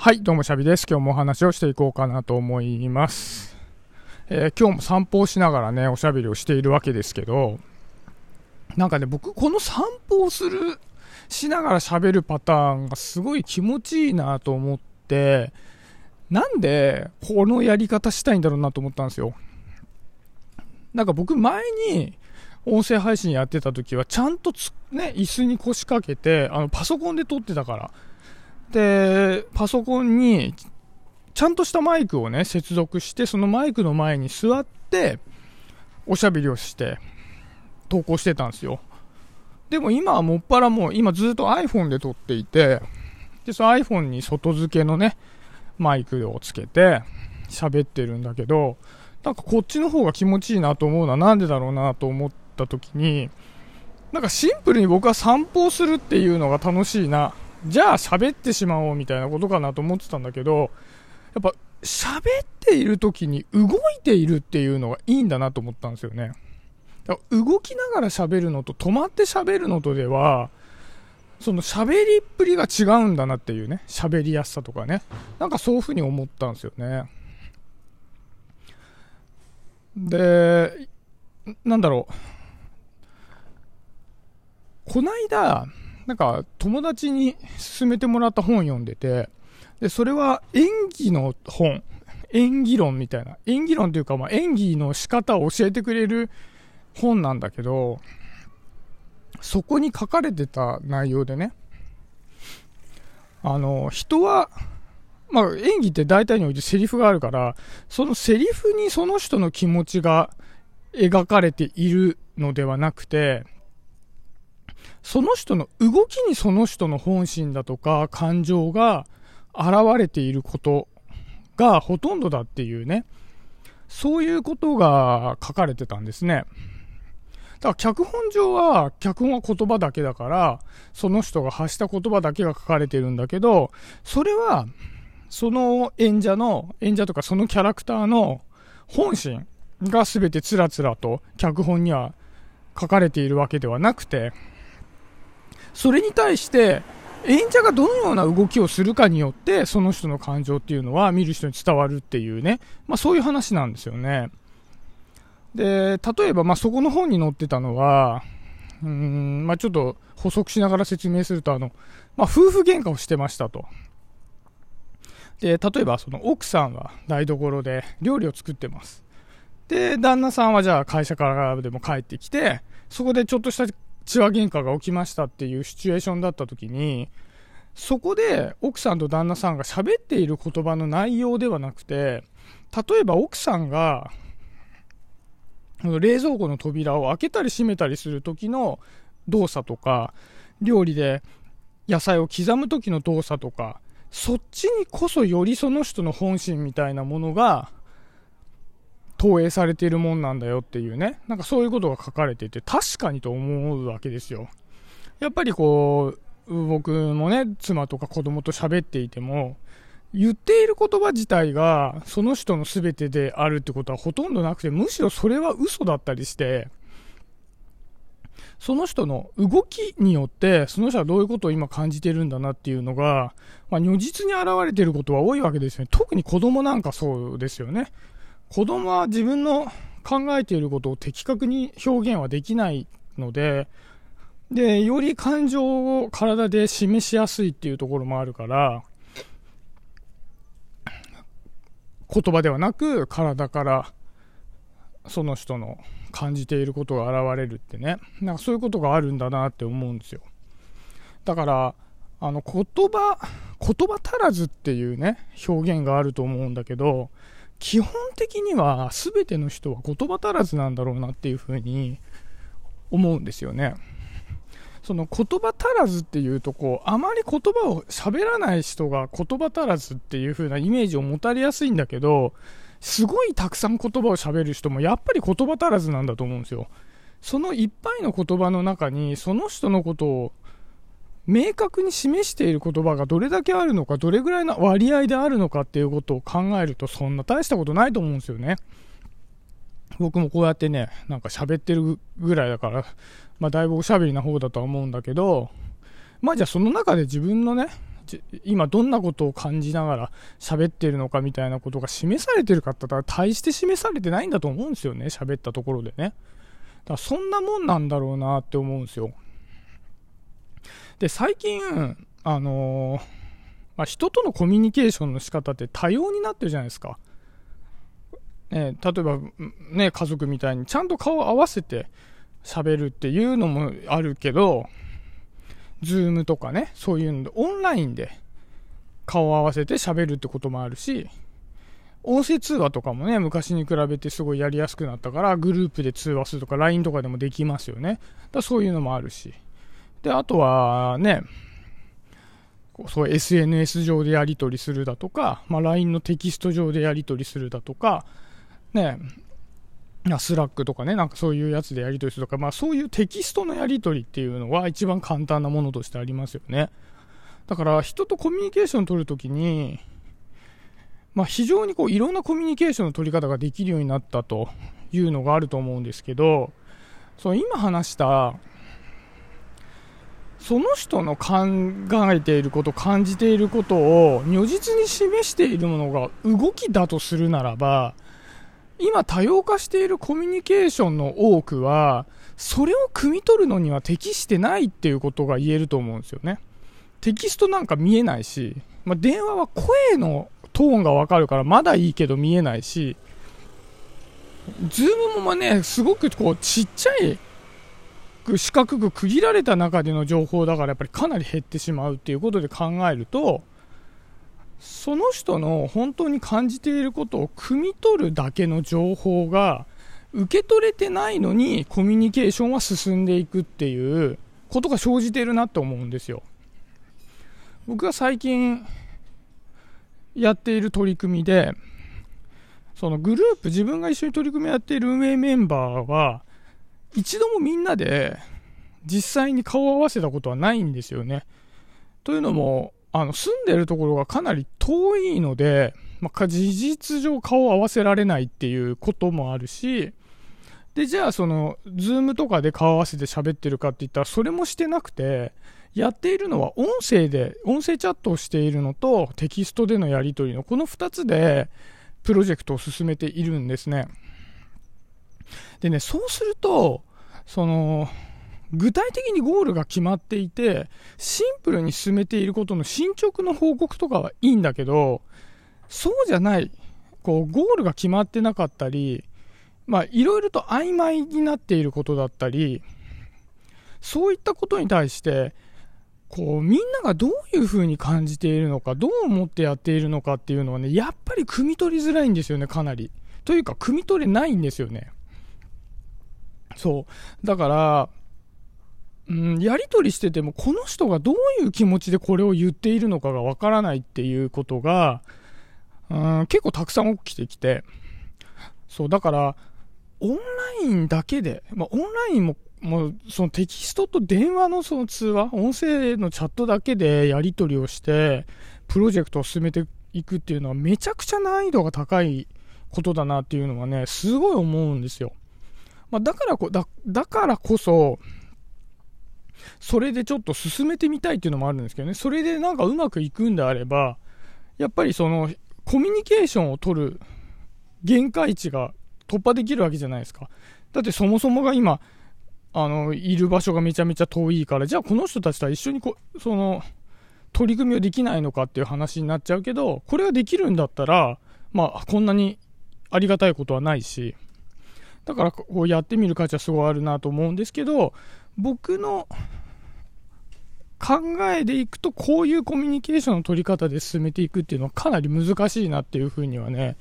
はい、どうもシャビです。今日もお話をしていこうかなと思います。えー、今日も散歩をしながらね、おしゃべりをしているわけですけど、なんかね、僕、この散歩をする、しながら喋るパターンがすごい気持ちいいなと思って、なんでこのやり方したいんだろうなと思ったんですよ。なんか僕前に音声配信やってた時はちゃんとね、椅子に腰掛けて、あのパソコンで撮ってたから。で、パソコンに、ちゃんとしたマイクをね、接続して、そのマイクの前に座って、おしゃべりをして、投稿してたんですよ。でも今はもっぱらもう、今ずっと iPhone で撮っていて、で、その iPhone に外付けのね、マイクをつけて、喋ってるんだけど、なんかこっちの方が気持ちいいなと思うのはなんでだろうなと思った時に、なんかシンプルに僕は散歩をするっていうのが楽しいなじゃあ喋ってしまおうみたいなことかなと思ってたんだけど、やっぱ喋っている時に動いているっていうのがいいんだなと思ったんですよね。動きながら喋るのと止まって喋るのとでは、その喋りっぷりが違うんだなっていうね、喋りやすさとかね。なんかそういうふうに思ったんですよね。で、なんだろう。こないだ、なんか友達に勧めてもらった本読んでて、で、それは演技の本、演技論みたいな、演技論というか、まあ、演技の仕方を教えてくれる本なんだけど、そこに書かれてた内容でね、あの、人は、まあ、演技って大体においてセリフがあるから、そのセリフにその人の気持ちが描かれているのではなくて、その人の動きにその人の本心だとか感情が現れていることがほとんどだっていうね、そういうことが書かれてたんですね。だから脚本上は、脚本は言葉だけだから、その人が発した言葉だけが書かれてるんだけど、それは、その演者の、演者とかそのキャラクターの本心が全てつらつらと脚本には書かれているわけではなくて、それに対して、演者がどのような動きをするかによって、その人の感情っていうのは見る人に伝わるっていうね、まあそういう話なんですよね。で、例えば、まあそこの本に載ってたのは、うん、まあちょっと補足しながら説明すると、あの、まあ夫婦喧嘩をしてましたと。で、例えばその奥さんは台所で料理を作ってます。で、旦那さんはじゃあ会社からでも帰ってきて、そこでちょっとした血話喧嘩が起きましたっていうシチュエーションだった時に、そこで奥さんと旦那さんが喋っている言葉の内容ではなくて、例えば奥さんが、冷蔵庫の扉を開けたり閉めたりする時の動作とか、料理で野菜を刻む時の動作とか、そっちにこそよりその人の本心みたいなものが投影されているもんなんだよっていうね、なんかそういうことが書かれていて、確かにと思うわけですよ。やっぱりこう、僕もね、妻とか子供と喋っていても、言っている言葉自体がその人の全てであるってことはほとんどなくて、むしろそれは嘘だったりして、その人の動きによって、その人はどういうことを今感じてるんだなっていうのが、まあ、如実に現れてることは多いわけですよね。特に子供なんかそうですよね。子供は自分の考えていることを的確に表現はできないので、で、より感情を体で示しやすいっていうところもあるから、言葉ではなく体からその人の感じていることが現れるってね、なんかそういうことがあるんだなって思うんですよ。だから、あの言葉、言葉足らずっていうね、表現があると思うんだけど、基本的には全ての人は言葉足らずなんだろうなっていうふうに思うんですよね。その言葉足らずっていうとこうあまり言葉を喋らない人が言葉足らずっていう風なイメージを持たれやすいんだけどすごいたくさん言葉を喋る人もやっぱり言葉足らずなんだと思うんですよそのいっぱいの言葉の中にその人のことを明確に示している言葉がどれだけあるのか、どれぐらいの割合であるのかっていうことを考えると、そんな大したことないと思うんですよね。僕もこうやってね、なんか喋ってるぐらいだから、まあだいぶおしゃべりな方だとは思うんだけど、まあじゃあその中で自分のね、今どんなことを感じながら喋ってるのかみたいなことが示されてるかって言ったら大して示されてないんだと思うんですよね、喋ったところでね。だからそんなもんなんだろうなって思うんですよ。で、最近、あのー、まあ、人とのコミュニケーションの仕方って多様になってるじゃないですか。ね、例えば、ね、家族みたいにちゃんと顔を合わせて喋るっていうのもあるけど、Zoom とかね、そういうので、オンラインで顔を合わせて喋るってこともあるし、音声通話とかもね、昔に比べてすごいやりやすくなったから、グループで通話するとか、LINE とかでもできますよね。だそういうのもあるし。で、あとはね、そう SNS 上でやり取りするだとか、まあ、LINE のテキスト上でやり取りするだとか、ね、 Slack とかね、なんかそういうやつでやり取りするとか、まあそういうテキストのやり取りっていうのは一番簡単なものとしてありますよね。だから人とコミュニケーション取るときに、まあ非常にこういろんなコミュニケーションの取り方ができるようになったというのがあると思うんですけど、その今話した、その人の考えていること、感じていることを如実に示しているものが動きだとするならば、今多様化しているコミュニケーションの多くは、それを汲み取るのには適してないっていうことが言えると思うんですよね。テキストなんか見えないし、まあ、電話は声のトーンがわかるからまだいいけど見えないし、 Zoom もね、すごくこうちっちゃい四角く区切られた中での情報だからやっぱりかなり減ってしまうっていうことで考えると、その人の本当に感じていることを汲み取るだけの情報が受け取れてないのにコミュニケーションは進んでいくっていうことが生じているなと思うんですよ。僕が最近やっている取り組みで、そのグループ、自分が一緒に取り組みやっている運営メンバーは、一度もみんなで実際に顔を合わせたことはないんですよね。というのも、あの、住んでるところがかなり遠いので、まあ、事実上顔を合わせられないっていうこともあるし、で、じゃあその、 Zoom とかで顔合わせて喋ってるかって言ったら、それもしてなくて、やっているのは音声で、音声チャットをしているのと、テキストでのやり取りの、この2つで、プロジェクトを進めているんですね。でね、そうすると、その、具体的にゴールが決まっていて、シンプルに進めていることの進捗の報告とかはいいんだけど、そうじゃない、こう、ゴールが決まってなかったり、まあ、いろいろと曖昧になっていることだったり、そういったことに対して、こう、みんながどういう風に感じているのか、どう思ってやっているのかっていうのはね、やっぱり汲み取りづらいんですよね、かなり。というか、汲み取れないんですよね。そう。だから、うん、やり取りしてても、この人がどういう気持ちでこれを言っているのかがわからないっていうことが、うん、結構たくさん起きてきて、そう、だから、オンラインだけで、まあ、オンラインも、もう、そのテキストと電話のその通話、音声のチャットだけでやり取りをして、プロジェクトを進めていくっていうのはめちゃくちゃ難易度が高いことだなっていうのはね、すごい思うんですよ。まあ、だからこ、だ、だからこそ、それでちょっと進めてみたいっていうのもあるんですけどね、それでなんかうまくいくんであれば、やっぱりその、コミュニケーションを取る限界値が突破できるわけじゃないですか。だってそもそもが今、あの、いる場所がめちゃめちゃ遠いから、じゃあこの人たちとは一緒にこ、その、取り組みをできないのかっていう話になっちゃうけど、これができるんだったら、まあ、こんなにありがたいことはないし、だからこうやってみる価値はすごいあるなと思うんですけど、僕の考えでいくと、こういうコミュニケーションの取り方で進めていくっていうのはかなり難しいなっていうふうにはね、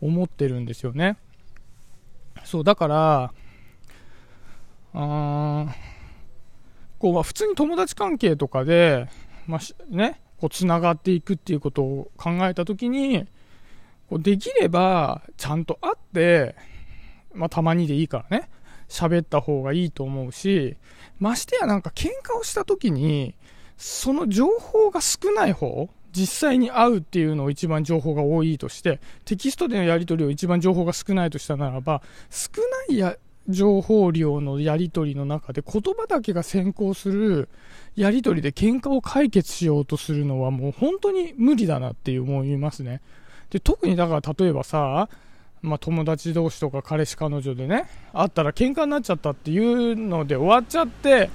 思ってるんですよね。そう、だから、あこう、まあ、普通に友達関係とかで、まあ、ね、こう、繋がっていくっていうことを考えたときに、こうできれば、ちゃんと会って、まあ、たまにでいいからね、喋った方がいいと思うし、ましてやなんか喧嘩をした時に、その情報が少ない方、実際に会うっていうのを一番情報が多いとして、テキストでのやり取りを一番情報が少ないとしたならば、少ないや情報量のやり取りの中で言葉だけが先行するやり取りで喧嘩を解決しようとするのはもう本当に無理だなって思いますね。で、特にだから例えばさ、まあ、友達同士とか彼氏彼女でね、会ったら喧嘩になっちゃったっていうので終わっちゃって、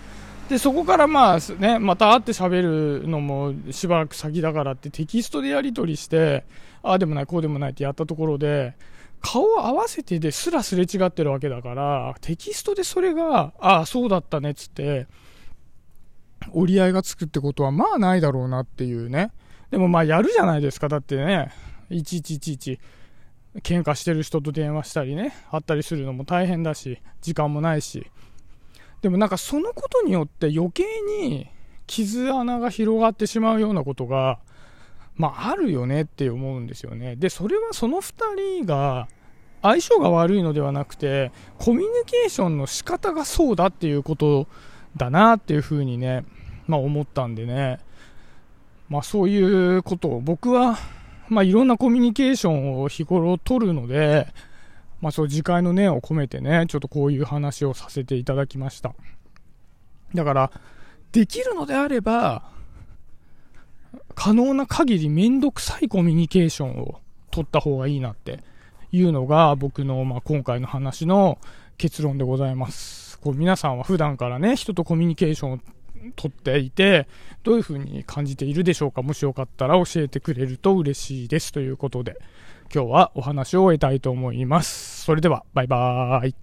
で、そこからまあね、また会って喋るのもしばらく先だからってテキストでやり取りして、ああでもない、こうでもないってやったところで、顔を合わせてですらすれ違ってるわけだから、テキストでそれが、ああ、そうだったねっつって、折り合いがつくってことはまあないだろうなっていうね。でもまあやるじゃないですか。だってね、1111、喧嘩してる人と電話したりね、会ったりするのも大変だし、時間もないし。でもなんかそのことによって余計に傷穴が広がってしまうようなことが、まあ、あるよねって思うんですよね。で、それはその2人が相性が悪いのではなくて、コミュニケーションの仕方がそうだっていうことだなっていうふうにね、まあ思ったんでね、まあそういうことを僕は、まあいろんなコミュニケーションを日頃取るので、まあそう次回の念を込めてね、ちょっとこういう話をさせていただきました。だから、できるのであれば、可能な限りめんどくさいコミュニケーションを取った方がいいなっていうのが僕の、まあ、今回の話の結論でございます。こう皆さんは普段からね、人とコミュニケーションを取っていて、どういう風に感じているでしょうかもしよかったら教えてくれると嬉しいです。ということで、今日はお話を終えたいと思います。それでは、バイバーイ。